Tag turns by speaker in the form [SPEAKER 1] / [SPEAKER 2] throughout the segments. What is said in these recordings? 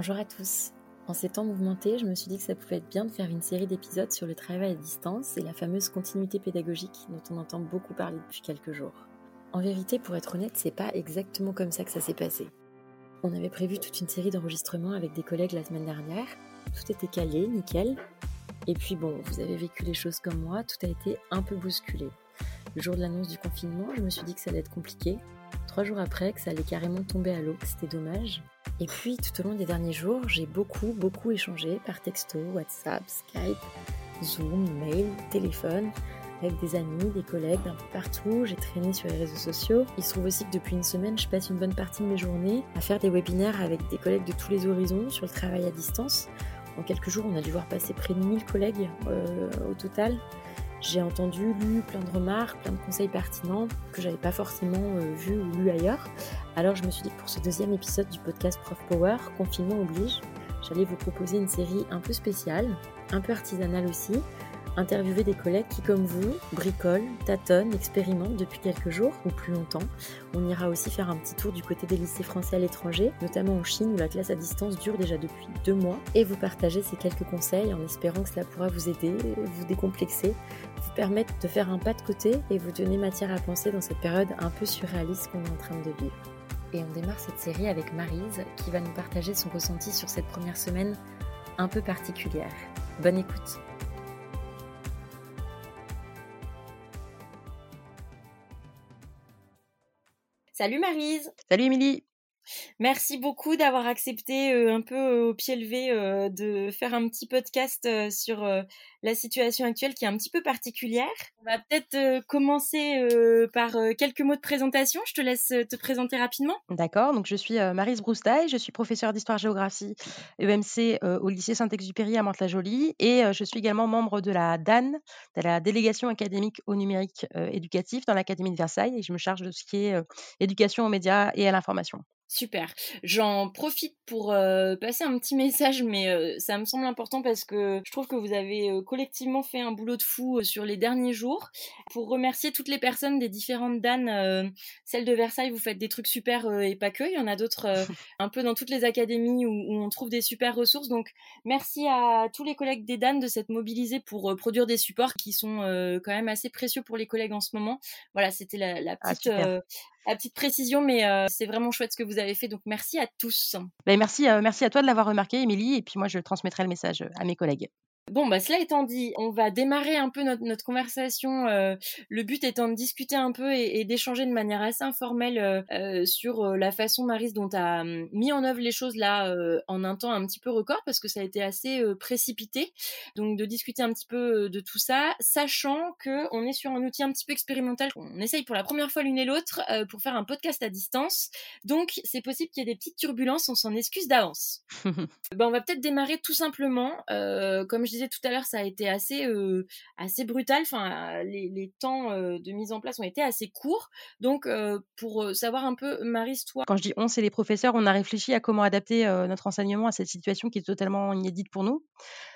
[SPEAKER 1] Bonjour à tous. En ces temps mouvementés, je me suis dit que ça pouvait être bien de faire une série d'épisodes sur le travail à distance et la fameuse continuité pédagogique dont on entend beaucoup parler depuis quelques jours. En vérité, pour être honnête, c'est pas exactement comme ça que ça s'est passé. On avait prévu toute une série d'enregistrements avec des collègues la semaine dernière, tout était calé, nickel. Et puis bon, vous avez vécu les choses comme moi, tout a été un peu bousculé. Le jour de l'annonce du confinement, je me suis dit que ça allait être compliqué. Trois jours après, que ça allait carrément tomber à l'eau, c'était dommage. Et puis, tout au long des derniers jours, j'ai beaucoup, beaucoup échangé par texto, WhatsApp, Skype, Zoom, mail, téléphone, avec des amis, des collègues d'un peu partout. J'ai traîné sur les réseaux sociaux. Il se trouve aussi que depuis une semaine, je passe une bonne partie de mes journées à faire des webinaires avec des collègues de tous les horizons sur le travail à distance. En quelques jours, on a dû voir passer près de 1000 collègues euh, au total. J'ai entendu, lu plein de remarques, plein de conseils pertinents que j'avais pas forcément euh, vus ou lus ailleurs. Alors je me suis dit que pour ce deuxième épisode du podcast Prof Power, confinement oblige, j'allais vous proposer une série un peu spéciale, un peu artisanale aussi, interviewer des collègues qui, comme vous, bricolent, tâtonnent, expérimentent depuis quelques jours ou plus longtemps. On ira aussi faire un petit tour du côté des lycées français à l'étranger, notamment en Chine où la classe à distance dure déjà depuis deux mois, et vous partager ces quelques conseils en espérant que cela pourra vous aider, vous décomplexer, vous permettre de faire un pas de côté et vous donner matière à penser dans cette période un peu surréaliste qu'on est en train de vivre. Et on démarre cette série avec Marise qui va nous partager son ressenti sur cette première semaine un peu particulière. Bonne écoute Salut Marise
[SPEAKER 2] Salut Émilie.
[SPEAKER 1] Merci beaucoup d'avoir accepté euh, un peu euh, au pied levé euh, de faire un petit podcast sur la situation actuelle qui est un petit peu particulière. On va peut-être commencer par quelques mots de présentation. Je te laisse te présenter rapidement.
[SPEAKER 2] D'accord, donc je suis Marise Broustaille, je suis professeure d'histoire-géographie EMC au lycée Saint-Exupéry à Mantes-la-Jolie et je suis également membre de la DAN, de la délégation académique au numérique éducatif dans l'Académie de Versailles et je me charge de ce qui est éducation aux médias et à l'information.
[SPEAKER 1] Super. J'en profite pour euh, passer un petit message, mais euh, ça me semble important parce que je trouve que vous avez euh, collectivement fait un boulot de fou sur les derniers jours. Pour remercier toutes les personnes des différentes danes, celle de Versailles, vous faites des trucs super et pas que. Il y en a d'autres un peu dans toutes les académies où, on trouve des super ressources. Donc merci à tous les collègues des danes de s'être mobilisés pour produire des supports qui sont quand même assez précieux pour les collègues en ce moment. Voilà, c'était la, la, ah, petite la petite précision, mais euh, c'est vraiment chouette ce que vous avez fait. Donc merci à tous.
[SPEAKER 2] Ben, merci, euh, merci à toi de l'avoir remarqué, Émilie. Et puis moi, je transmettrai le message à mes collègues.
[SPEAKER 1] Bon, bah, cela étant dit, on va démarrer un peu notre, conversation. Euh, le but étant de discuter un peu et, d'échanger de manière assez informelle euh, euh, sur la façon, Maris, dont tu as hum, mis en œuvre les choses là en un temps un petit peu record, parce que ça a été assez précipité. Donc, de discuter un petit peu de tout ça, sachant qu'on est sur un outil un petit peu expérimental. On essaye pour la première fois l'une et l'autre pour faire un podcast à distance. Donc, c'est possible qu'il y ait des petites turbulences, on s'en excuse d'avance. ben, on va peut-être démarrer tout simplement, comme je disais tout à l'heure, ça a été assez, euh, assez brutal. Enfin, les, temps euh, de mise en place ont été assez courts. Donc, euh, pour savoir un peu, Marise, toi.
[SPEAKER 2] Quand je dis on, c'est les professeurs, on a réfléchi à comment adapter notre enseignement à cette situation qui est totalement inédite pour nous.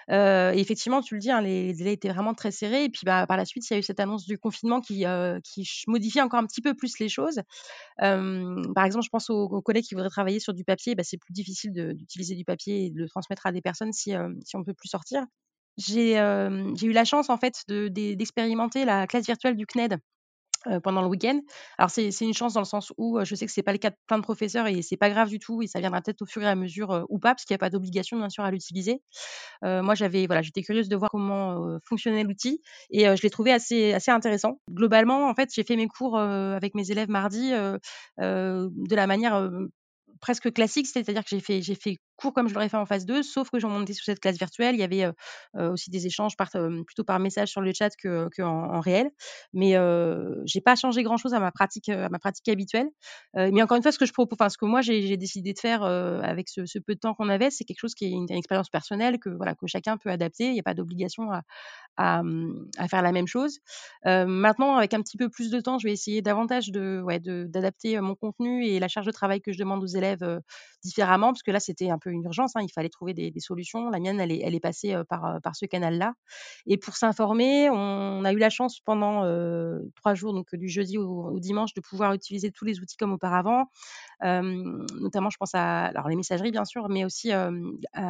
[SPEAKER 2] et effectivement, tu le dis, hein, les, délais étaient vraiment très serrés. Et puis, bah, par la suite, il y a eu cette annonce du confinement qui, qui modifie encore un petit peu plus les choses. par exemple, je pense aux, collègues qui voudraient travailler sur du papier. Bah, c'est plus difficile d'utiliser du papier et de le transmettre à des personnes si, si on ne peut plus sortir. J'ai eu la chance en fait d'expérimenter la classe virtuelle du CNED pendant le week-end. Alors c'est une chance dans le sens où je sais que c'est pas le cas de plein de professeurs et c'est pas grave du tout et ça viendra peut-être au fur et à mesure ou pas parce qu'il n'y a pas d'obligation bien sûr à l'utiliser. moi j'avais voilà j'étais curieuse de voir comment fonctionnait l'outil et je l'ai trouvé assez intéressant. Globalement en fait j'ai fait mes cours avec mes élèves mardi de la manière presque classique, c'est-à-dire que j'ai fait cours comme je l'aurais fait en phase 2, sauf que j'en montais sur cette classe virtuelle. Il y avait aussi des échanges par, plutôt par message sur le chat que, que en, réel. Mais je j'ai pas changé ma pratique, à ma pratique habituelle. mais encore une fois, ce que je propose, enfin, ce que moi j'ai décidé de faire avec ce, peu de temps qu'on avait, c'est quelque chose qui est une, expérience personnelle que voilà que chacun peut adapter. Il n'y a pas d'obligation mmh, à, faire la même chose. maintenant, avec un petit peu plus de temps, je vais essayer davantage de, d'adapter mon contenu et la charge de travail que je demande aux élèves différemment, parce que là, c'était un une urgence, hein, il fallait trouver des, solutions. La mienne, elle est, passée par, par ce canal-là. Et pour s'informer, on a eu la chance pendant trois jours, donc du jeudi au, dimanche, de pouvoir utiliser tous les outils comme auparavant. notamment, je pense à alors, les messageries, bien sûr, mais aussi à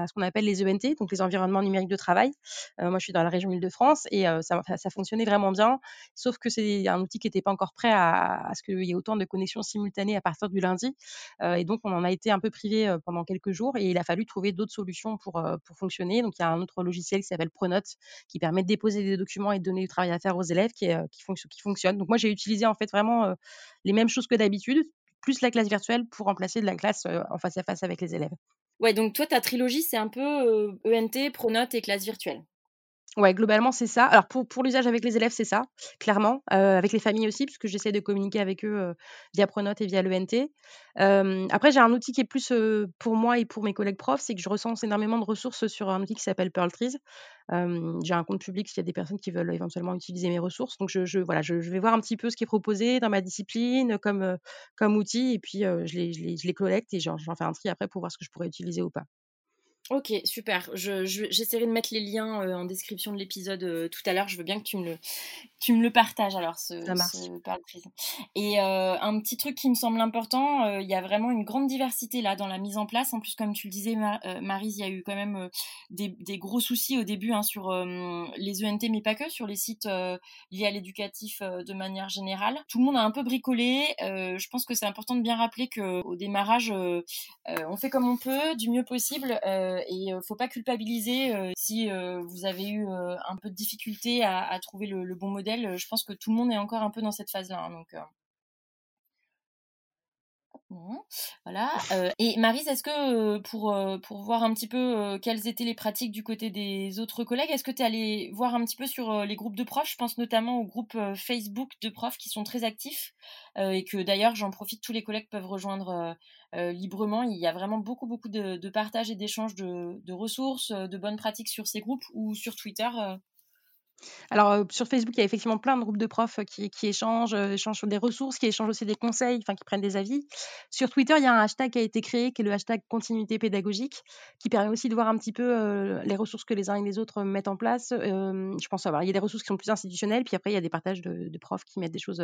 [SPEAKER 2] ce qu'on appelle les ENT, donc les environnements numériques de travail. moi, je suis dans la région Île-de-France et ça, fonctionnait vraiment bien, sauf que c'est un outil qui n'était pas encore prêt à, ce qu'il y ait autant de connexions simultanées à partir du lundi. et donc, on en a été un peu privé pendant quelques jours il a fallu trouver d'autres solutions pour, pour fonctionner. Donc, il y a un autre logiciel qui s'appelle Pronote qui permet de déposer des documents et de donner du travail à faire aux élèves qui, qui, qui fonctionne. Donc, moi, j'ai utilisé en fait vraiment les mêmes choses que d'habitude, plus la classe virtuelle pour remplacer de la classe en face à face avec les élèves.
[SPEAKER 1] Ouais, donc toi, ta trilogie, c'est un peu ENT, Pronote et classe virtuelle.
[SPEAKER 2] Ouais, globalement, c'est ça. Alors pour pour l'usage avec les élèves, c'est ça, clairement, heu, avec les familles aussi, puisque j'essaie de communiquer avec eux, heu, via Pronote et via l'ENT. Hem, après j'ai un outil qui est plus, pour moi et pour mes collègues profs, c'est que je recense énormément de ressources sur un outil qui s'appelle Pearltrees. Hem, j'ai un compte public s'il y a des personnes qui veulent éventuellement utiliser mes ressources. Donc je je voilà, je vais voir un petit peu ce qui est proposé dans ma discipline, comme, comme outil et puis, je les je les je les collecte et j'en fais un tri après pour voir ce que je pourrais utiliser ou pas.
[SPEAKER 1] Ok, super. Je, j'essaierai de mettre les liens euh, en description de l'épisode euh, tout à l'heure. Je veux bien que tu me le, tu me le partages alors, ce, ce Et euh, un petit truc qui me semble important, il y a vraiment une grande diversité là dans la mise en place. En plus, comme tu le disais, Marise, il y a eu quand même des, des, gros soucis au début hein, sur les ENT, mais pas que, sur les sites liés à l'éducatif de manière générale. Tout le monde a un peu bricolé. je pense que c'est important de bien rappeler qu'au démarrage, on fait comme on peut, du mieux possible euh, et euh, faut pas culpabiliser euh, si vous avez eu un peu de difficulté à, trouver le, bon modèle. Je pense que tout le monde est encore un peu dans cette phase-là. Hein, voilà. et Marise, est-ce que pour, pour voir un petit peu quelles étaient les pratiques du côté des autres collègues, est-ce que tu es allé voir un petit peu sur les groupes de profs? Je pense notamment aux groupes Facebook de profs qui sont très actifs et que d'ailleurs, j'en profite, tous les collègues peuvent rejoindre librement. Il y a vraiment beaucoup, beaucoup de, partage et d'échanges de, ressources, de bonnes pratiques sur ces groupes ou sur Twitter.
[SPEAKER 2] Alors, sur Facebook, il y a effectivement plein de groupes de profs, qui échangent, échangent sur des ressources, qui échangent aussi des conseils, enfin qui prennent des avis. Sur Twitter, il y a un hashtag qui a été créé, qui est le hashtag continuité pédagogique, qui permet aussi de voir un petit peu, les ressources que les uns et les autres mettent en place. je pense avoir il y a des ressources qui sont plus institutionnelles, puis après il y a des partages de profs qui mettent des choses,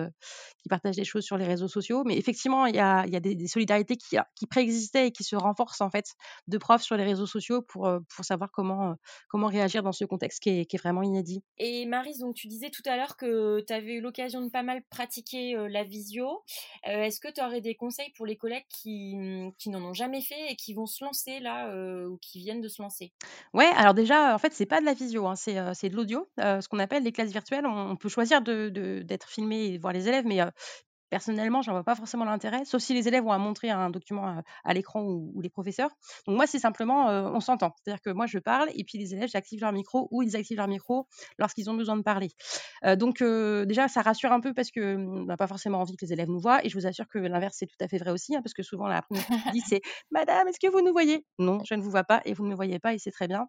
[SPEAKER 2] qui partagent des choses sur les réseaux sociaux. Mais effectivement, il y a des solidarités qui qui préexistaient et qui se renforcent en fait, de profs sur les réseaux sociaux pour, savoir comment, réagir dans ce contexte qui est vraiment inédit.
[SPEAKER 1] Et Marise, donc tu disais tout à l'heure que tu avais eu l'occasion de pas mal pratiquer euh, la visio. Euh, est-ce que tu aurais des conseils pour les collègues qui, mmh, qui n'en ont jamais fait et qui vont se lancer là euh, ou qui viennent de se lancer?
[SPEAKER 2] Ouais, alors déjà, en fait, c'est pas de la visio, hein, c'est de l'audio, ce qu'on appelle les classes virtuelles. On, peut choisir d'être de, filmé et voir les élèves, mais Personnellement, j'en vois pas forcément l'intérêt, sauf si les élèves ont à montrer un document à, l'écran ou, les professeurs. Donc moi, c'est simplement, on s'entend. C'est-à-dire que moi, je parle et puis les élèves, j'active leur micro ou ils activent leur micro lorsqu'ils ont besoin de parler. donc déjà, ça rassure un peu parce que on n'a pas forcément envie que les élèves nous voient. Et je vous assure que l'inverse, c'est tout à fait vrai aussi, hein, parce que souvent, la première chose dit, c'est Madame, est-ce que vous nous voyez? Non, je ne vous vois pas et vous ne me voyez pas et c'est très bien.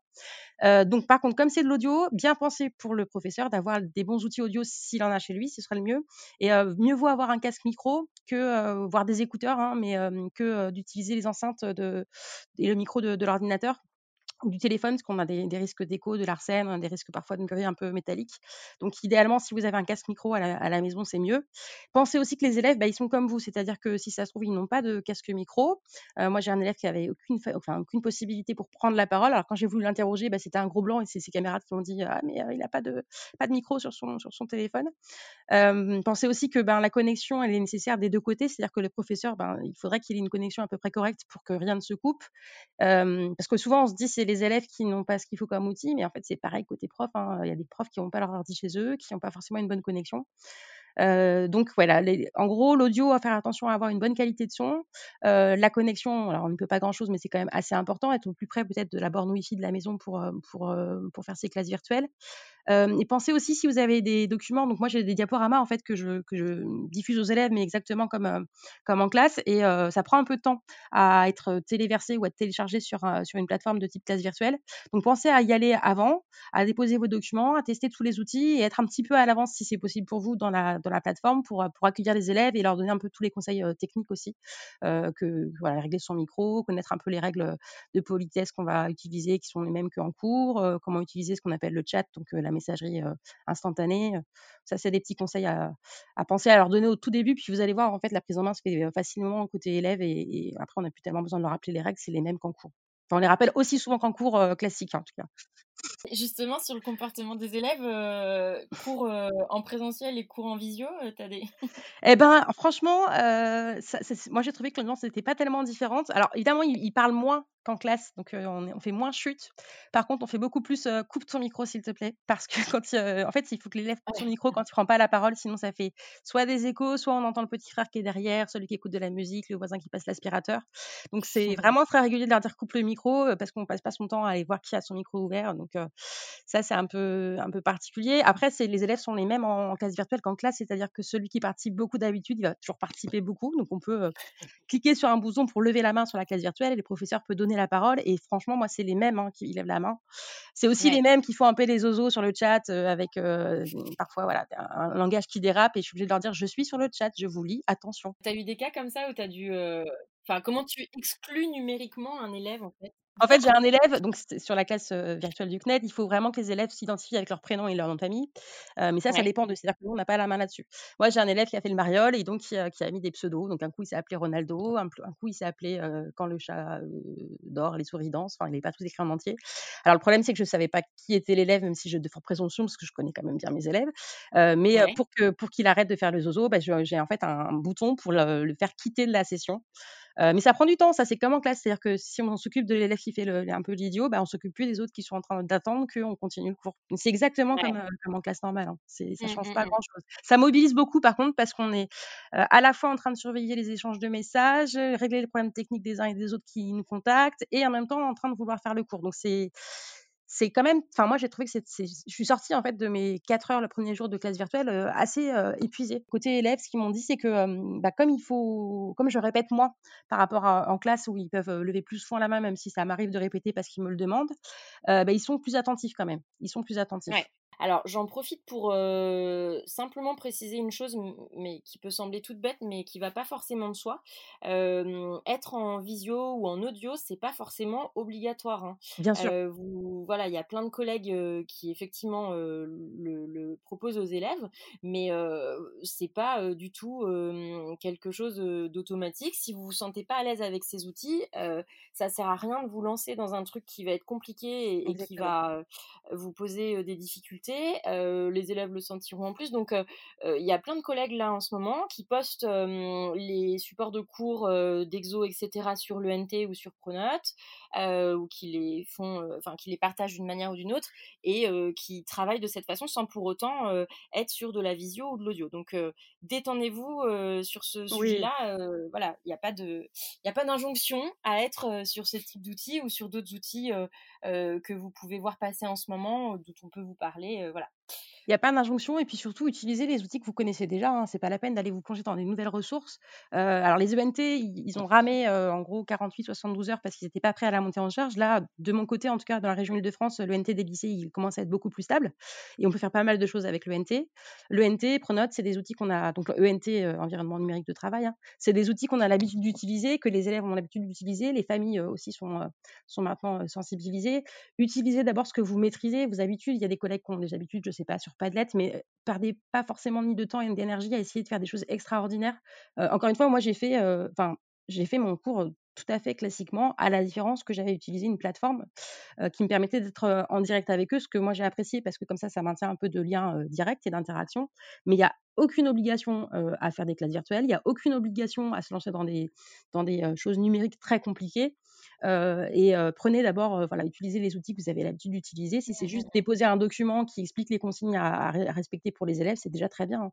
[SPEAKER 2] donc par contre, comme c'est de l'audio, bien penser pour le professeur d'avoir des bons outils audio s'il en a chez lui, ce serait le mieux. Et mieux vaut avoir un micro que voir des écouteurs, hein, mais que d'utiliser les enceintes de, et le micro de l'ordinateur du téléphone, parce qu'on a des, risques d'écho, de l'arsène, des risques parfois de bruit un peu métallique. Donc, idéalement, si vous avez un casque micro à la, maison, c'est mieux. Pensez aussi que les élèves, bah, ils sont comme vous, c'est-à-dire que si ça se trouve, ils n'ont pas de casque micro. Euh, moi, j'ai un élève qui avait aucune, enfin, aucune possibilité pour prendre la parole. Alors, quand j'ai voulu l'interroger, bah, c'était un gros blanc et c'est ses camarades qui m'ont dit Ah, mais euh, il n'a pas de, pas de micro sur son, sur son téléphone. Pensez aussi que ben, la connexion, elle est nécessaire des deux côtés, c'est-à-dire que le professeur, ben, il faudrait qu'il ait une connexion à peu près correcte pour que rien ne se coupe. parce que souvent, on se dit, c'est les élèves qui n'ont pas ce qu'il faut comme outil, mais en fait, c'est pareil côté prof. Hein. Il y a des profs qui n'ont pas leur ordi chez eux, qui n'ont pas forcément une bonne connexion. Donc voilà, en gros, l'audio, à faire attention à avoir une bonne qualité de son. la connexion, alors on ne peut pas grand-chose, mais c'est quand même assez important, être au plus près peut-être de la borne Wi-Fi de la maison pour, pour, pour faire ses classes virtuelles et pensez aussi si vous avez des documents. Donc moi j'ai des diaporamas en fait que je, que je diffuse aux élèves, mais exactement comme comme en classe. Et ça prend un peu de temps à être téléversé ou à être téléchargé sur sur une plateforme de type classe virtuelle. Donc pensez à y aller avant, à déposer vos documents, à tester tous les outils et être un petit peu à l'avance si c'est possible pour vous dans la dans la plateforme pour, pour accueillir les élèves et leur donner un peu tous les conseils techniques aussi, que voilà, régler son micro, connaître un peu les règles de politesse qu'on va utiliser, qui sont les mêmes qu'en cours, comment utiliser ce qu'on appelle le chat, donc la messagerie instantanée. Ça, c'est des petits conseils à, penser à leur donner au tout début. Puis vous allez voir, en fait, la prise en main se fait facilement côté élève et, et après, on n'a plus tellement besoin de leur rappeler les règles, c'est les mêmes qu'en cours on les rappelle aussi souvent qu'en cours classique, en tout cas.
[SPEAKER 1] Justement, sur le comportement des élèves, cours en présentiel et cours en visio, tu as des.
[SPEAKER 2] eh ben, franchement, moi j'ai trouvé que l'ambiance n'était pas tellement différente. Alors, évidemment, ils parlent moins qu'en classe, donc on, fait moins chute. Par contre, on fait beaucoup plus coupe ton micro, s'il te plaît, parce que quand en fait, il faut que l'élève coupe son micro quand il prend pas la parole, sinon ça fait soit des échos, soit on entend le petit frère qui est derrière, celui qui écoute de la musique, le voisin qui passe l'aspirateur. Donc c'est vraiment très régulier de leur dire coupe le micro parce qu'on passe pas son temps à aller voir qui a son micro ouvert. Donc ça, c'est un peu un peu particulier. Après, les élèves sont les mêmes en, classe virtuelle qu'en classe, c'est-à-dire que celui qui participe beaucoup d'habitude, il va toujours participer beaucoup. Donc on peut cliquer sur un bouton pour lever la main sur la classe virtuelle et le professeur peut donner la parole. Et franchement, moi, c'est les mêmes hein, qui lèvent la main. C'est aussi les mêmes qui font un peu des oiseaux sur le chat avec parfois voilà, un, langage qui dérape et je suis obligée de leur dire je suis sur le chat, je vous lis, attention.
[SPEAKER 1] Tu as eu des cas comme ça où tu as dû. Enfin, comment tu exclus numériquement un élève en fait?
[SPEAKER 2] En fait, j'ai un élève, donc sur la classe virtuelle du CNED, il faut vraiment que les élèves s'identifient avec leur prénom et leur nom de famille. mais ça, ça dépend de. C'est-à-dire que nous, on n'a pas la main là-dessus. Moi, j'ai un élève qui a fait le mariole et donc qui, a mis des pseudos. Donc, un coup, il s'est appelé Ronaldo, un, coup, il s'est appelé Quand le chat dort, les souris dansent. Enfin, il n'est pas tous écrit en entier. Alors, le problème, c'est que je ne savais pas qui était l'élève, même si j'ai de fortes présomptions, parce que je connais quand même bien mes élèves. mais pour qu'il pour arrête de faire le zozo, bah, j'ai en fait un, bouton pour le, faire quitter de la session mais ça prend du temps, ça c'est comme en classe, c'est-à-dire que si on s'occupe de l'élève qui fait le, un peu l'idiot, bah, on s'occupe plus des autres qui sont en train d'attendre qu'on continue le cours. C'est exactement comme, comme, en classe normale, hein. ça ne mmh, change mmh, pas mmh. grand-chose. Ça mobilise beaucoup par contre parce qu'on est à la fois en train de surveiller les échanges de messages, régler les problèmes techniques des uns et des autres qui nous contactent, et en même temps en train de vouloir faire le cours. Donc c'est c'est quand même, enfin moi j'ai trouvé que c'est, je suis sortie en fait de mes 4 heures le premier jour de classe virtuelle assez épuisée. Côté élèves, ce qu'ils m'ont dit c'est que bah, comme il faut, comme je répète moi par rapport à en classe où ils peuvent lever plus souvent la main même si ça m'arrive de répéter parce qu'ils me le demandent, bah, ils sont plus attentifs quand même. Ils sont plus attentifs.
[SPEAKER 1] Alors, j'en profite pour simplement préciser une chose, mais qui peut sembler toute bête, mais qui va pas forcément de soi. être en visio ou en audio, c'est pas forcément obligatoire. Hein.
[SPEAKER 2] Bien sûr.
[SPEAKER 1] vous, voilà, il y a plein de collègues qui effectivement le, proposent aux élèves, mais c'est pas du tout quelque chose d'automatique. Si vous vous sentez pas à l'aise avec ces outils, ça sert à rien de vous lancer dans un truc qui va être compliqué et qui va vous poser des difficultés les élèves le sentiront en plus. Donc, il y a plein de collègues là en ce moment qui postent les supports de cours d'exo, etc. sur l'ENT ou sur Pronote, ou qui les font, enfin, qui les partagent d'une manière ou d'une autre, et qui travaillent de cette façon sans pour autant être sur de la visio ou de l'audio. Donc, détendez-vous sur ce sujet-là. voilà, il n'y a pas de, il a pas d'injonction à être sur ce type d'outils ou sur d'autres outils que vous pouvez voir passer en ce moment, dont on peut vous parler voilà.
[SPEAKER 2] Il n'y a pas d'injonction et puis surtout utiliser les outils que vous connaissez déjà. Hein. C'est pas la peine d'aller vous plonger dans des nouvelles ressources. alors les ENT, ils, ont ramé en gros 48-72 heures parce qu'ils n'étaient pas prêts à la montée en charge. Là, de mon côté, en tout cas dans la région Île-de-France, l'ENT des lycées, il commence à être beaucoup plus stable et on peut faire pas mal de choses avec l'ENT. L'ENT, Pronote, c'est des outils qu'on a donc ENT, environnement numérique de travail. Hein. C'est des outils qu'on a l'habitude d'utiliser, que les élèves ont l'habitude d'utiliser, les familles aussi sont sont maintenant sensibilisées. Utilisez d'abord ce que vous maîtrisez, vos habitudes. Il y a des collègues qui ont des habitudes, je sais pas, sur Padlet, mais perdez pas forcément ni de temps et d'énergie à essayer de faire des choses extraordinaires. encore une fois, moi j'ai fait, enfin j'ai fait mon cours tout à fait classiquement, à la différence que j'avais utilisé une plateforme qui me permettait d'être en direct avec eux, ce que moi j'ai apprécié parce que comme ça, ça maintient un peu de lien direct et d'interaction. Mais il n'y a aucune obligation à faire des classes virtuelles, il n'y a aucune obligation à se lancer dans des, dans des choses numériques très compliquées. et prenez d'abord, voilà, utilisez les outils que vous avez l'habitude d'utiliser. Si c'est juste déposer un document qui explique les consignes à, respecter pour les élèves, c'est déjà très bien. Hein.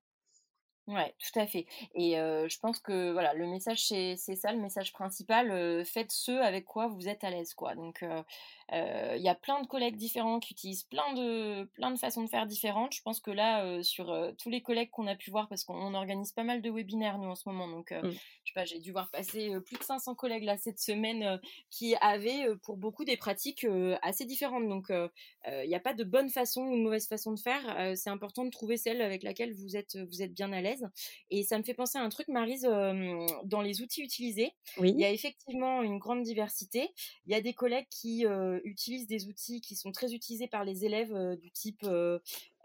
[SPEAKER 1] Ouais, tout à fait et je pense que voilà, le message c'est ça le message principal, faites ce avec quoi vous êtes à l'aise quoi. Donc heu, il y a plein de collègues différents qui utilisent plein de plein de façons de faire différentes. Je pense que là, heu, sur, heu, tous les collègues qu'on a pu voir parce qu'on organise pas mal de webinaires nous en ce moment donc
[SPEAKER 2] Mmh.
[SPEAKER 1] je sais pas, j'ai dû voir passer, plus de 500 collègues là cette semaine, qui avaient, pour beaucoup des pratiques, assez différentes donc il y a pas de bonne façon ou de mauvaise façon de faire, c'est important de trouver celle avec laquelle vous êtes, vous êtes bien à l'aise et ça me fait penser à un truc, Maryse, euh, dans les outils utilisés, il y a effectivement une grande diversité. Il y a des collègues qui euh, utilisent des outils qui sont très utilisés par les élèves euh, du type euh,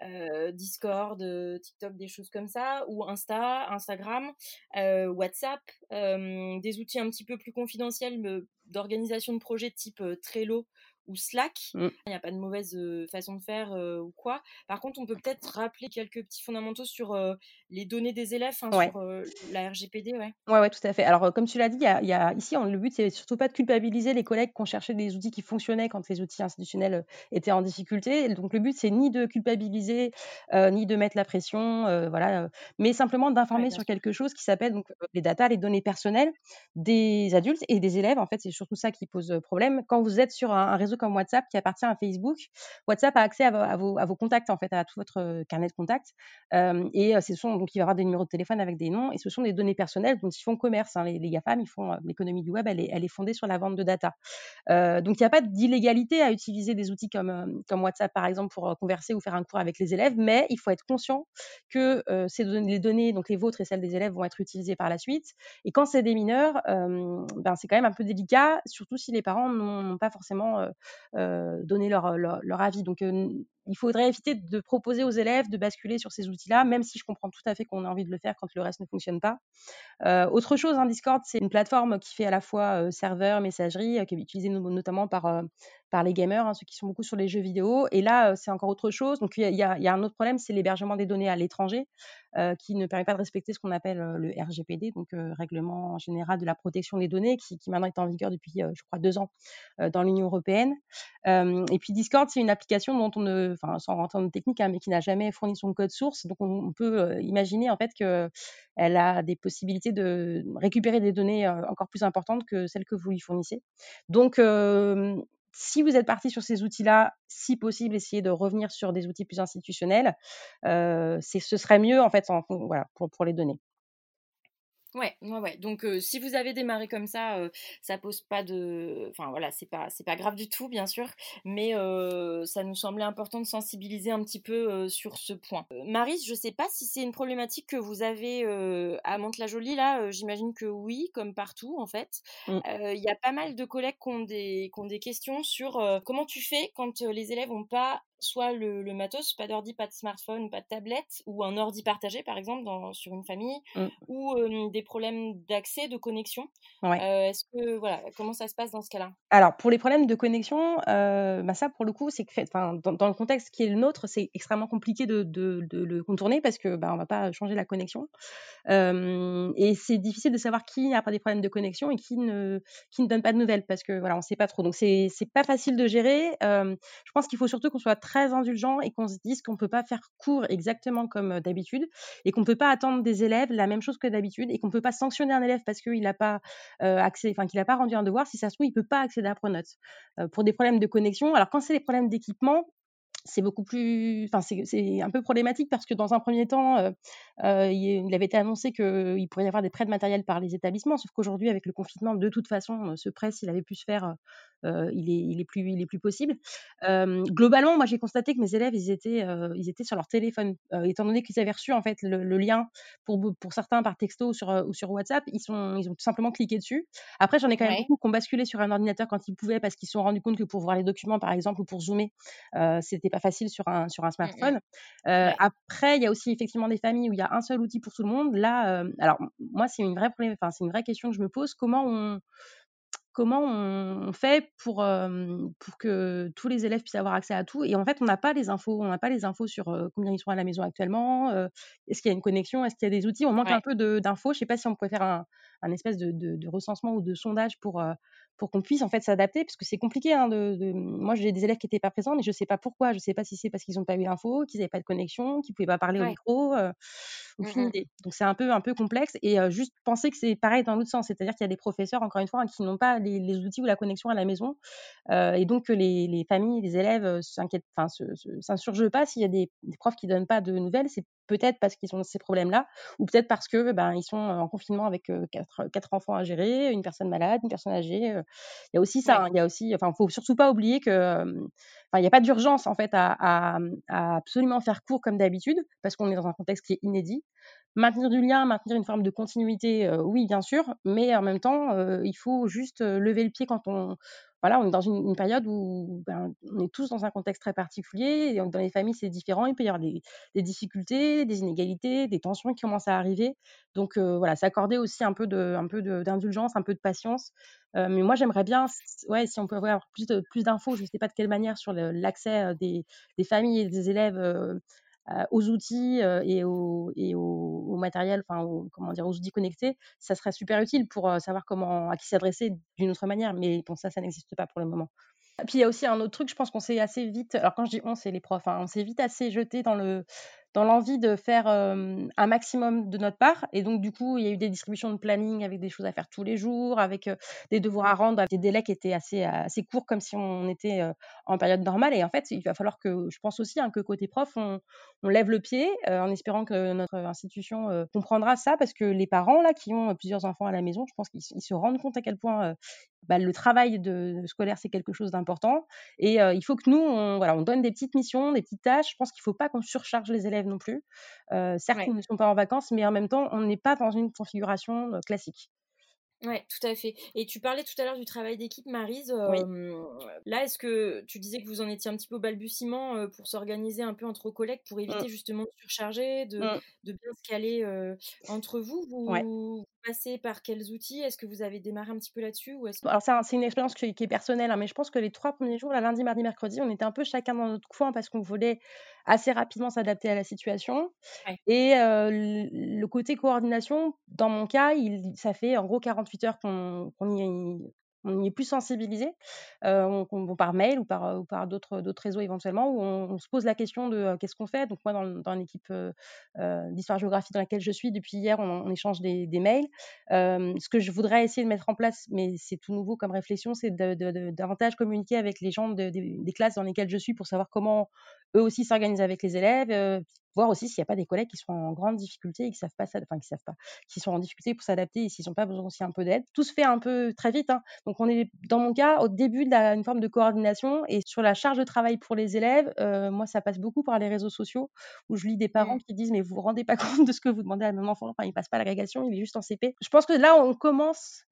[SPEAKER 1] euh, Discord, euh, TikTok, des choses comme ça, ou Insta, Instagram, euh, WhatsApp, euh, des outils un petit peu plus confidentiels euh, d'organisation de projets type euh, Trello ou Slack.
[SPEAKER 2] Mmh.
[SPEAKER 1] Il n'y a pas de mauvaise euh, façon de faire euh, ou quoi. Par contre, on peut peut-être rappeler quelques petits fondamentaux sur euh, les données des élèves, hein,
[SPEAKER 2] Ouais.
[SPEAKER 1] sur la RGPD, ouais.
[SPEAKER 2] Ouais, ouais, tout à fait. Alors, comme tu l'as dit, y a y a ici, on le but, c'est surtout pas de culpabiliser les collègues qui ont cherché des outils qui fonctionnaient quand les outils institutionnels, étaient en difficulté. Donc le but, c'est ni de culpabiliser, ni de mettre la pression, voilà, mais simplement d'informer sur quelque chose qui s'appelle donc, les data, les données personnelles des adultes et des élèves. En fait, c'est surtout ça qui pose, problème. Quand vous êtes sur un un réseau comme WhatsApp qui appartient à Facebook, WhatsApp a accès à vo à vos contacts, en fait, à tout votre, heu, carnet de contacts, hem et heu, ce sont donc il va y avoir des numéros de téléphone avec des noms. Et ce sont des données personnelles dont ils font commerce, hein. Les GAFAM, ils font, l'économie du web, elle est fondée sur la vente de data. Donc il y a pas d'illégalité à utiliser des outils comme, WhatsApp, par exemple, pour, converser ou faire un cours avec les élèves, mais il faut être conscient que, ces don les données, donc les vôtres et celles des élèves, vont être utilisées par la suite. Et quand c'est des mineurs, ben, c'est quand même un peu délicat, surtout si les parents n'ont pas forcément, heu, donné leur, avis. Donc, heu, il faudrait éviter de proposer aux élèves de basculer sur ces outils-là, même si je comprends tout à fait qu'on a envie de le faire quand le reste ne fonctionne pas. Euh, autre chose, hein, Discord, c'est une plateforme qui fait à la fois euh, serveur, messagerie, euh, qui est utilisée no- notamment par, euh, par les gamers, hein, ceux qui sont beaucoup sur les jeux vidéo. Et là, euh, c'est encore autre chose. Donc, il y a, un autre problème, c'est l'hébergement des données à l'étranger, euh, qui ne permet pas de respecter ce qu'on appelle euh, le RGPD, donc Règlement général de la protection des données, qui, maintenant est en vigueur depuis, je crois, deux ans dans l'Union européenne. Et puis Discord, c'est une application dont on ne, enfin, sans rentrer dans technique, hein, mais qui n'a jamais fourni son code source. Donc, on, on peut imaginer en fait que elle a des possibilités de récupérer des données encore plus importantes que celles que vous lui fournissez. Donc, si vous êtes parti sur ces outils-là, si possible, essayez de revenir sur des outils plus institutionnels. Euh, ce serait mieux en fait pour, pour les données.
[SPEAKER 1] Ouais, ouais, ouais. Donc, euh, si vous avez démarré comme ça, euh, ça pose pas de, enfin voilà, c'est pas, c'est pas grave du tout, bien sûr, mais euh, ça nous semblait important de sensibiliser un petit peu sur ce point. Maris, je sais pas si c'est une problématique que vous avez à Mantes-la-Jolie là. J'imagine que oui, comme partout en fait.
[SPEAKER 2] Mm.
[SPEAKER 1] Euh, Il y a pas mal de collègues qui ont des, qui ont des questions sur comment tu fais quand les élèves ont pas soit le, le, matos, pas d'ordi, pas de smartphone, pas de tablette, ou un ordi partagé par exemple dans, sur une famille,
[SPEAKER 2] mm.
[SPEAKER 1] ou euh, des problèmes d'accès, de connexion.
[SPEAKER 2] Ouais.
[SPEAKER 1] Euh, Est-ce que voilà, comment ça se passe dans ce cas-là?
[SPEAKER 2] Alors pour les problèmes de connexion, euh, bah ça pour le coup, c'est que dans, dans, le contexte qui est le nôtre, c'est extrêmement compliqué de, de, de, le contourner parce que bah, on va pas changer la connexion. Et c'est difficile de savoir qui n'a pas des problèmes de connexion et qui ne, qui ne donne pas de nouvelles parce que voilà, on sait pas trop. Donc c'est c'est pas facile de gérer. Je pense qu'il faut surtout qu'on soit très indulgent et qu'on se dise qu'on peut pas faire cours exactement comme d'habitude et qu'on peut pas attendre des élèves la même chose que d'habitude et qu'on peut pas sanctionner un élève parce qu'il n'a pas euh, accès, enfin qu'il n'a pas rendu un devoir. Si ça se trouve, il peut pas accéder à Pronote euh, pour des problèmes de connexion. Alors quand c'est des problèmes d'équipement, c'est beaucoup plus, enfin c'est un peu problématique parce que dans un premier temps, euh, euh, il avait été annoncé qu'il pourrait y avoir des prêts de matériel par les établissements, sauf qu'aujourd'hui avec le confinement, de toute façon, ce prêt s'il avait pu se faire, euh, il est il est plus il est plus possible. Euh, globalement, moi j'ai constaté que mes élèves ils étaient ils étaient sur leur téléphone, étant donné qu'ils avaient reçu en fait le, le, lien pour pour certains par texto ou sur ou sur WhatsApp, ils sont ils ont tout simplement cliqué dessus. Après j'en ai quand même ouais. beaucoup qui ont basculé sur un ordinateur quand ils pouvaient parce qu'ils se sont rendus compte que pour voir les documents par exemple ou pour zoomer, c'était pas facile sur un, sur un smartphone. Mmh, ouais. Après, il y a aussi effectivement des familles où il y a un seul outil pour tout le monde. Là, euh, alors moi, c'est une vraie enfin, c'est une vraie question que je me pose. Comment on comment on fait pour, euh, pour que tous les élèves puissent avoir accès à tout? Et en fait, on n'a pas les infos. On n'a pas les infos sur euh, combien ils sont à la maison actuellement. Est-ce qu'il y a une connexion? Est-ce qu'il y a des outils? On manque ouais. un peu d'infos. Je ne sais pas si on pourrait faire un, un espèce de, de, recensement ou de sondage pour, pour qu'on puisse en fait s'adapter, parce que c'est compliqué. Hein, de, Moi, j'ai des élèves qui n'étaient pas présents, mais je ne sais pas pourquoi. Je ne sais pas si c'est parce qu'ils n'ont pas eu l'info, qu'ils n'avaient pas de connexion, qu'ils ne pouvaient pas parler au micro. aucune mmh idée. Donc c'est un peu, un peu complexe. Et juste penser que c'est pareil dans l'autre sens, c'est-à-dire qu'il y a des professeurs, encore une fois, hein, qui n'ont pas les, outils ou la connexion à la maison, et donc que les, les, familles, les élèves s'inquiètent, enfin, s'insurgent pas s'il y a des, des profs qui donnent pas de nouvelles. C'est peut-être parce qu'ils ont ces problèmes-là, ou peut-être parce que ben, ils sont en confinement avec quatre, quatre, enfants à gérer, une personne malade, une personne âgée. Il y a aussi ça. Hein, il y a aussi, enfin, faut surtout pas oublier que, il n'y a pas d'urgence en fait à, à, absolument faire court comme d'habitude, parce qu'on est dans un contexte qui est inédit. Maintenir du lien, maintenir une forme de continuité, oui, bien sûr, mais en même temps, il faut juste lever le pied quand on, voilà, on est dans une, période où ben, on est tous dans un contexte très particulier. Et dans les familles, c'est différent. Il peut y avoir des, difficultés, des inégalités, des tensions qui commencent à arriver. Donc voilà, s'accorder aussi un peu de, un peu d'indulgence, un peu de patience. mais moi, j'aimerais bien, ouais, si on peut avoir plus plus d'infos, je ne sais pas de quelle manière sur l'accès des, des, familles et des élèves euh, aux outils euh, et, au, et matériel, enfin, comment dire, aux outils connectés, ça serait super utile pour euh, savoir comment, à qui s'adresser d'une autre manière. Mais pour ça, ça n'existe pas pour le moment. Puis il y a aussi un autre truc, je pense qu'on s'est assez vite, alors quand je dis on, c'est les profs, hein, on s'est vite assez jeté dans le, dans l'envie de faire un maximum de notre part. Et donc, du coup, il y a eu des distributions de planning avec des choses à faire tous les jours, avec des devoirs à rendre, avec des délais qui étaient assez, assez courts, comme si on était en période normale. Et en fait, il va falloir que, je pense aussi, hein, que côté prof, on, on lève le pied en espérant que notre institution comprendra ça, parce que les parents, là, qui ont plusieurs enfants à la maison, je pense qu'ils se rendent compte à quel point bah, le travail de, scolaire, c'est quelque chose d'important. Et il faut que nous, on, voilà, on donne des petites missions, des petites tâches. Je pense qu'il ne faut pas qu'on surcharge les élèves non plus. certes, ils ne sont pas en vacances, mais en même temps, on n'est pas dans une configuration classique.
[SPEAKER 1] Oui, tout à fait. Et tu parlais tout à l'heure du travail d'équipe, Marise. Là, est-ce que tu disais que vous en étiez un petit peu au balbutiement pour s'organiser un peu entre collègues pour mmh. éviter justement de surcharger, de, mmh. de bien se caler entre vous? Vous, passez par quels outils? Est-ce que vous avez démarré un petit peu là-dessus ou
[SPEAKER 2] Alors, c'est une expérience qui, est personnelle, hein, mais je pense que les trois premiers jours, lundi, mardi, mercredi, on était un peu chacun dans notre coin parce qu'on voulait assez rapidement s'adapter à la situation. Et le côté coordination, dans mon cas, il, ça fait en gros 48 heures qu'on y est on y est plus sensibilisé, euh, par mail ou par, d'autres, réseaux éventuellement, où on, se pose la question de qu'est-ce qu'on fait? Donc moi, dans, dans l'équipe d'histoire-géographie dans laquelle je suis, depuis hier, on, échange des, des mails. ce que je voudrais essayer de mettre en place, mais c'est tout nouveau comme réflexion, c'est de, davantage communiquer avec les gens des classes dans lesquelles je suis pour savoir comment eux aussi s'organisent avec les élèves, voir aussi s'il n'y a pas des collègues qui sont en grande difficulté et qui savent pas enfin qui savent pas, qui sont en difficulté pour s'adapter et s'ils n'ont pas besoin aussi un peu d'aide. Tout se fait un peu très vite. Hein. Donc on est dans mon cas au début d'une forme de coordination et sur la charge de travail pour les élèves, euh, moi ça passe beaucoup par les réseaux sociaux où je lis des parents mmh. qui disent mais vous vous rendez pas compte de ce que vous demandez à mon enfant, enfin il passe pas l'agrégation, il est juste en CP. Je pense que là on commence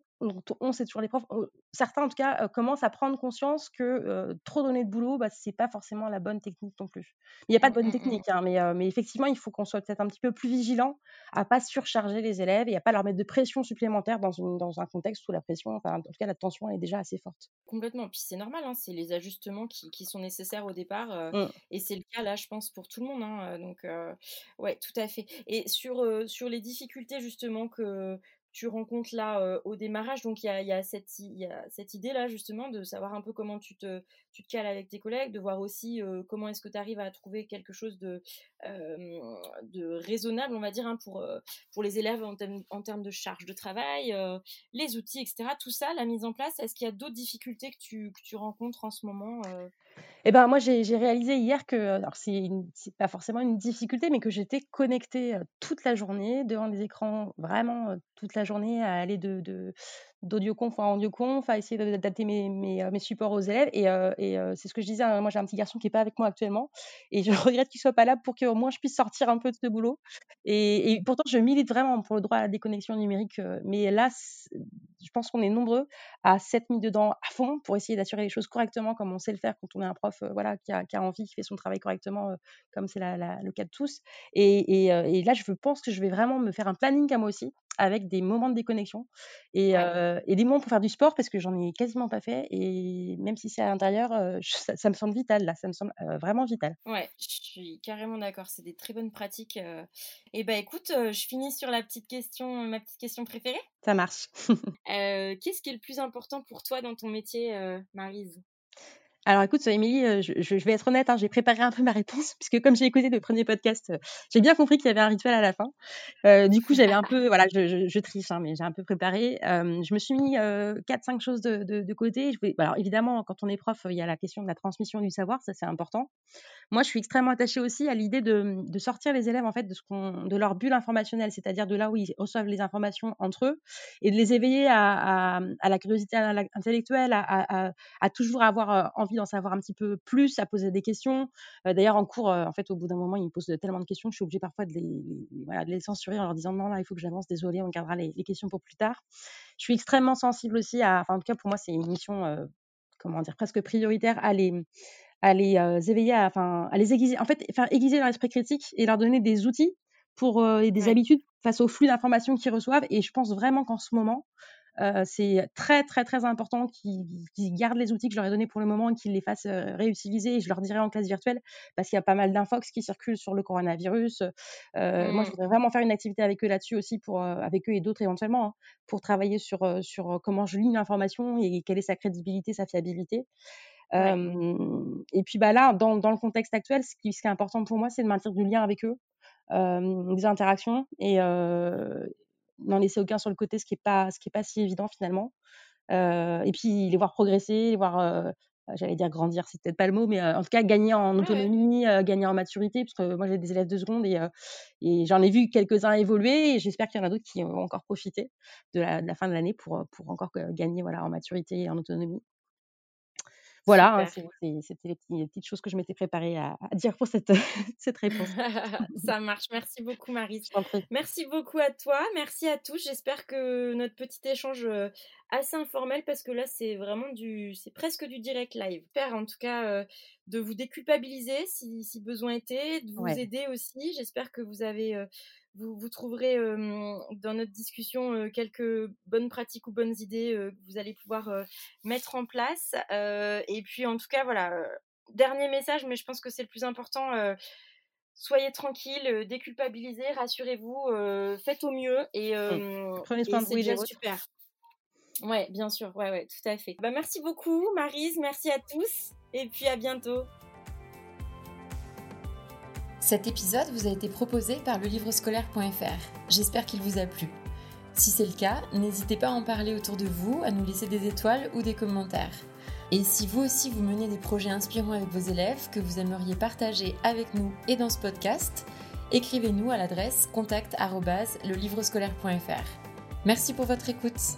[SPEAKER 2] on, c'est toujours les profs, certains en tout cas commencent à prendre conscience que trop donner de boulot, bah, c'est pas forcément la bonne technique non plus. Il n'y a pas de bonne mmh, mmh, mmh. technique, hein, mais, mais, effectivement, il faut qu'on soit peut-être un petit peu plus vigilant à pas surcharger les élèves et à pas leur mettre de pression supplémentaire dans, dans un contexte où la pression, enfin, en tout cas, la tension est déjà assez forte.
[SPEAKER 1] Complètement. Puis c'est normal, hein, c'est les ajustements qui, qui, sont nécessaires au départ, et c'est le cas là, je pense, pour tout le monde. Hein, donc, ouais, tout à fait. Et sur, sur les difficultés justement que tu rencontres là au démarrage. Donc il y a, cette, cette idée-là justement de savoir un peu comment tu te, tu te cales avec tes collègues, de voir aussi comment est-ce que tu arrives à trouver quelque chose de, de raisonnable, on va dire, hein, pour, pour les élèves en, en, termes de charge de travail, les outils, etc. Tout ça, la mise en place, est-ce qu'il y a d'autres difficultés que tu, que tu rencontres en ce moment
[SPEAKER 2] eh ben, moi, j'ai réalisé hier que, alors c'est pas forcément une difficulté, mais que j'étais connectée toute la journée devant des écrans, vraiment toute la journée, à aller de, de d'audioconf en audioconf, à essayer d'adapter mes, mes, mes, supports aux élèves. Et, et c'est ce que je disais, hein, moi j'ai un petit garçon qui n'est pas avec moi actuellement, et je regrette qu'il soit pas là pour qu'au moins je puisse sortir un peu de ce boulot. Et, et pourtant, je milite vraiment pour le droit à la déconnexion numérique, mais là, je pense qu'on est nombreux à s'être mis dedans à fond pour essayer d'assurer les choses correctement comme on sait le faire quand on est un prof voilà, qui a, qui, a, envie, qui fait son travail correctement, comme c'est le cas de tous. Et, et, là, je pense que je vais vraiment me faire un planning à moi aussi avec des moments de déconnexion et, et, des moments pour faire du sport parce que j'en ai quasiment pas fait. Et même si c'est à l'intérieur, ça, me semble vital là, ça me semble vraiment vital.
[SPEAKER 1] Ouais, je suis carrément d'accord. C'est des très bonnes pratiques. Et bah écoute, je finis sur la petite question, ma petite question préférée.
[SPEAKER 2] Ça marche.
[SPEAKER 1] Qu'est-ce qui est le plus important pour toi dans ton métier, Marise
[SPEAKER 2] alors écoute, Émilie, euh, je, je, vais être honnête, hein, j'ai préparé un peu ma réponse, puisque comme j'ai écouté le premier podcast, euh, j'ai bien compris qu'il y avait un rituel à la fin. Euh, du coup, j'avais un peu, voilà, je, je, triche, hein, mais j'ai un peu préparé. Je me suis mis quatre, cinq choses de, côté. Alors évidemment, quand on est prof, il y a la question de la transmission du savoir, ça c'est important. Moi, je suis extrêmement attachée aussi à l'idée de, sortir les élèves en fait de, ce de leur bulle informationnelle, c'est-à-dire de là où ils reçoivent les informations entre eux, et de les éveiller à, la curiosité intellectuelle, à, à toujours avoir envie d'en savoir un petit peu plus, à poser des questions. Euh, d'ailleurs, en cours, euh, en fait, au bout d'un moment, ils me posent tellement de questions que je suis obligée parfois de les, voilà, de les censurer en leur disant non, là, il faut que j'avance, désolé, on gardera les, les, questions pour plus tard. Je suis extrêmement sensible aussi à, enfin, en tout cas, pour moi, c'est une mission, euh, comment dire, presque prioritaire à les, à les éveiller, à, enfin, à les aiguiser, en fait, faire aiguiser leur esprit critique et leur donner des outils pour, et des habitudes face au flux d'informations qu'ils reçoivent. Et je pense vraiment qu'en ce moment, euh, c'est très, très, très important qu'ils gardent les outils que je leur ai donnés pour le moment et qu'ils les fassent euh, réutiliser. Et je leur dirai en classe virtuelle, parce qu'il y a pas mal d'infox qui circulent sur le coronavirus. Euh, Moi, je mmh. voudrais vraiment faire une activité avec eux là-dessus aussi, pour, avec eux et d'autres éventuellement, hein, pour travailler sur, sur comment je lis une information et quelle est sa crédibilité, sa fiabilité. Ouais. et puis bah là, dans, dans le contexte actuel, ce qui, ce qui est important pour moi, c'est de maintenir du lien avec eux, des interactions et, n'en laisser aucun sur le côté, ce qui n'est pas, ce qui est pas si évident finalement. Euh, et puis les voir progresser, les voir, euh, j'allais dire grandir, c'est peut-être pas le mot, mais euh, en tout cas gagner en autonomie, gagner en maturité, parce que moi j'ai des élèves de seconde et, et j'en ai vu quelques-uns évoluer et j'espère qu'il y en a d'autres qui vont encore profiter de la, de la fin de l'année pour, pour encore gagner voilà, en maturité et en autonomie. Voilà, hein, c'était les, petites choses que je m'étais préparée à, à, dire pour cette, cette réponse.
[SPEAKER 1] Ça marche. Merci beaucoup, Marie. Merci beaucoup à toi. Merci à tous. J'espère que notre petit échange assez informel, parce que là, c'est vraiment du, c'est presque du direct live. J'espère en tout cas euh, de vous déculpabiliser si, si, besoin était, de vous ouais. aider aussi. J'espère que vous avez euh, vous, vous, trouverez dans notre discussion quelques bonnes pratiques ou bonnes idées que vous allez pouvoir mettre en place. et puis, en tout cas, voilà, dernier message, mais je pense que c'est le plus important. soyez tranquille, déculpabilisez, rassurez-vous, faites au mieux et,
[SPEAKER 2] prenez soin de vous
[SPEAKER 1] déjà super. Ouais, bien sûr, ouais, ouais, tout à fait. Bah, merci beaucoup, Marise, merci à tous, et puis à bientôt.
[SPEAKER 3] Cet épisode vous a été proposé par le livrescolaire.fr. J'espère qu'il vous a plu. Si c'est le cas, n'hésitez pas à en parler autour de vous, à nous laisser des étoiles ou des commentaires. Et si vous aussi vous menez des projets inspirants avec vos élèves que vous aimeriez partager avec nous et dans ce podcast, écrivez-nous à l'adresse contact@lelivrescolaire.fr. Merci pour votre écoute.